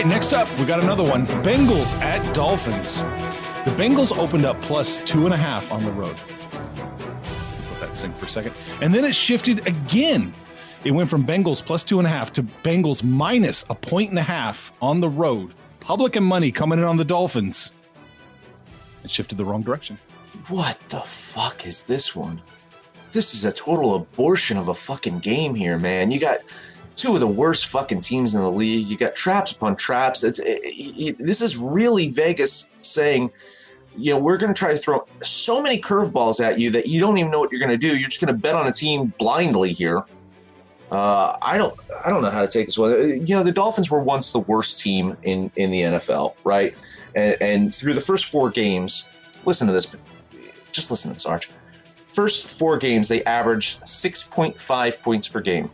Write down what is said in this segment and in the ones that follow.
Right, next up, we got another one Bengals at Dolphins. The Bengals opened up plus two and a half on the road. Let's let that sink for a second. And then it shifted again. It went from Bengals plus two and a half to Bengals minus a point and a half on the road. Public and money coming in on the Dolphins. It shifted the wrong direction. What the fuck is this one? This is a total abortion of a fucking game here, man. You got two of the worst fucking teams in the league. You got traps upon traps. It's it, it, this is really Vegas saying, you know, we're going to try to throw so many curveballs at you that you don't even know what you're going to do. You're just going to bet on a team blindly here. Uh, I don't, I don't know how to take this one. You know, the Dolphins were once the worst team in in the NFL, right? And, and through the first four games, listen to this. Just listen to this, Arch. First four games, they averaged 6.5 points per game.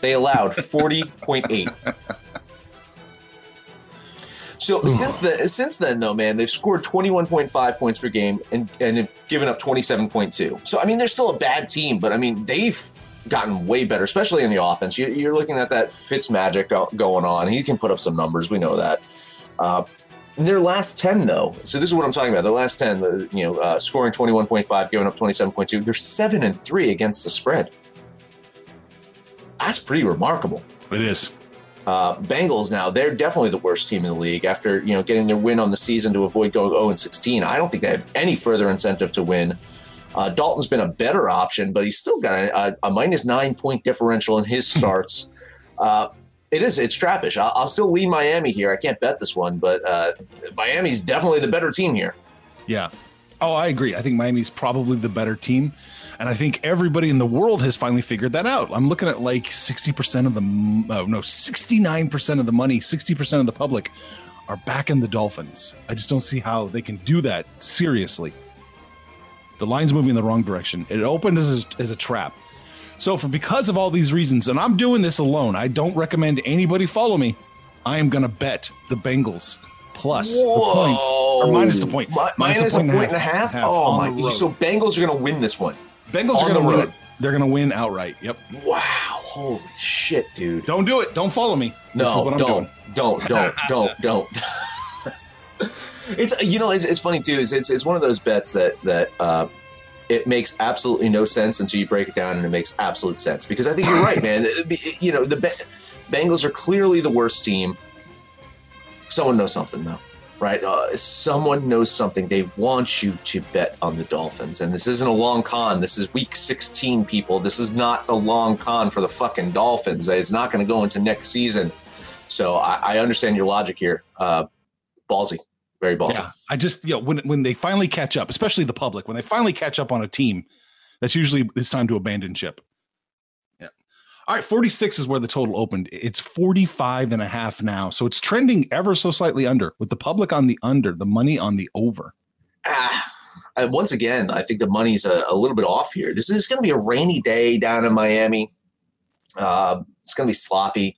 They allowed 40.8. So since then, since then though, man, they've scored 21.5 points per game and and have given up 27.2. So I mean, they're still a bad team, but I mean, they've gotten way better, especially in the offense. You, you're looking at that Fitz magic go, going on. He can put up some numbers. We know that. Uh, in their last 10, though, so this is what I'm talking about. The last 10, the, you know, uh, scoring 21.5, giving up 27.2. They're seven and three against the spread. That's pretty remarkable. It is. Uh, Bengals now they're definitely the worst team in the league after you know getting their win on the season to avoid going 0 and 16. I don't think they have any further incentive to win. Uh, Dalton's been a better option, but he's still got a, a, a minus nine point differential in his starts. uh, it is it's trappish. I'll, I'll, still lean Miami here. I can't bet this one, but uh, Miami's definitely the better team here. Yeah. Oh, I agree. I think Miami's probably the better team. And I think everybody in the world has finally figured that out. I'm looking at like 60% of the, oh, no, 69% of the money, 60% of the public are back in the Dolphins. I just don't see how they can do that seriously. The line's moving in the wrong direction. It opened as a, as a trap. So, for because of all these reasons, and I'm doing this alone, I don't recommend anybody follow me. I am going to bet the Bengals plus Whoa. the point or minus the point. Mi- minus, minus a point, and a half. half oh my! So Bengals are going to win this one. Bengals are going to win it. They're going to win outright. Yep. Wow. Holy shit, dude. Don't do it. Don't follow me. No, don't, don't, don't, don't, don't, don't. it's you know it's, it's funny too. Is it's it's one of those bets that that uh, it makes absolutely no sense until you break it down, and it makes absolute sense because I think you're right, man. You know the Bengals are clearly the worst team. Someone knows something though right? Uh, someone knows something. They want you to bet on the Dolphins. And this isn't a long con. This is week 16, people. This is not a long con for the fucking Dolphins. It's not going to go into next season. So I, I understand your logic here. Uh, ballsy. Very ballsy. Yeah, I just, you know, when, when they finally catch up, especially the public, when they finally catch up on a team, that's usually it's time to abandon ship. All right, 46 is where the total opened. It's 45 and a half now. So it's trending ever so slightly under with the public on the under, the money on the over. Ah, once again, I think the money's a, a little bit off here. This is going to be a rainy day down in Miami. Uh, it's going to be sloppy.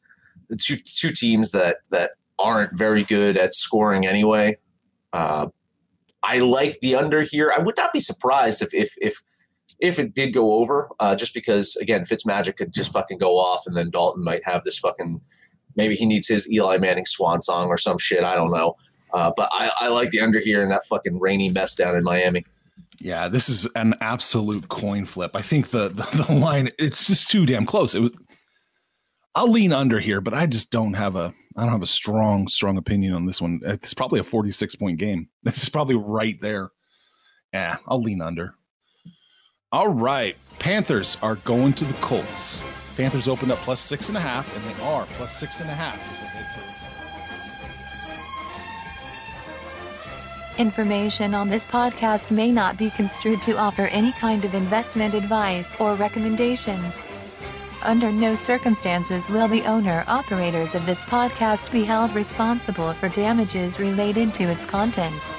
The two two teams that that aren't very good at scoring anyway. Uh, I like the under here. I would not be surprised if if if if it did go over, uh, just because again, Fitzmagic could just fucking go off, and then Dalton might have this fucking maybe he needs his Eli Manning swan song or some shit. I don't know. Uh, but I, I like the under here in that fucking rainy mess down in Miami. Yeah, this is an absolute coin flip. I think the, the, the line it's just too damn close. It was. I'll lean under here, but I just don't have a I don't have a strong strong opinion on this one. It's probably a 46 point game. This is probably right there. Yeah, I'll lean under. All right. Panthers are going to the Colts. Panthers opened up plus six and a half, and they are plus six and a half Information on this podcast may not be construed to offer any kind of investment advice or recommendations. Under no circumstances will the owner operators of this podcast be held responsible for damages related to its contents.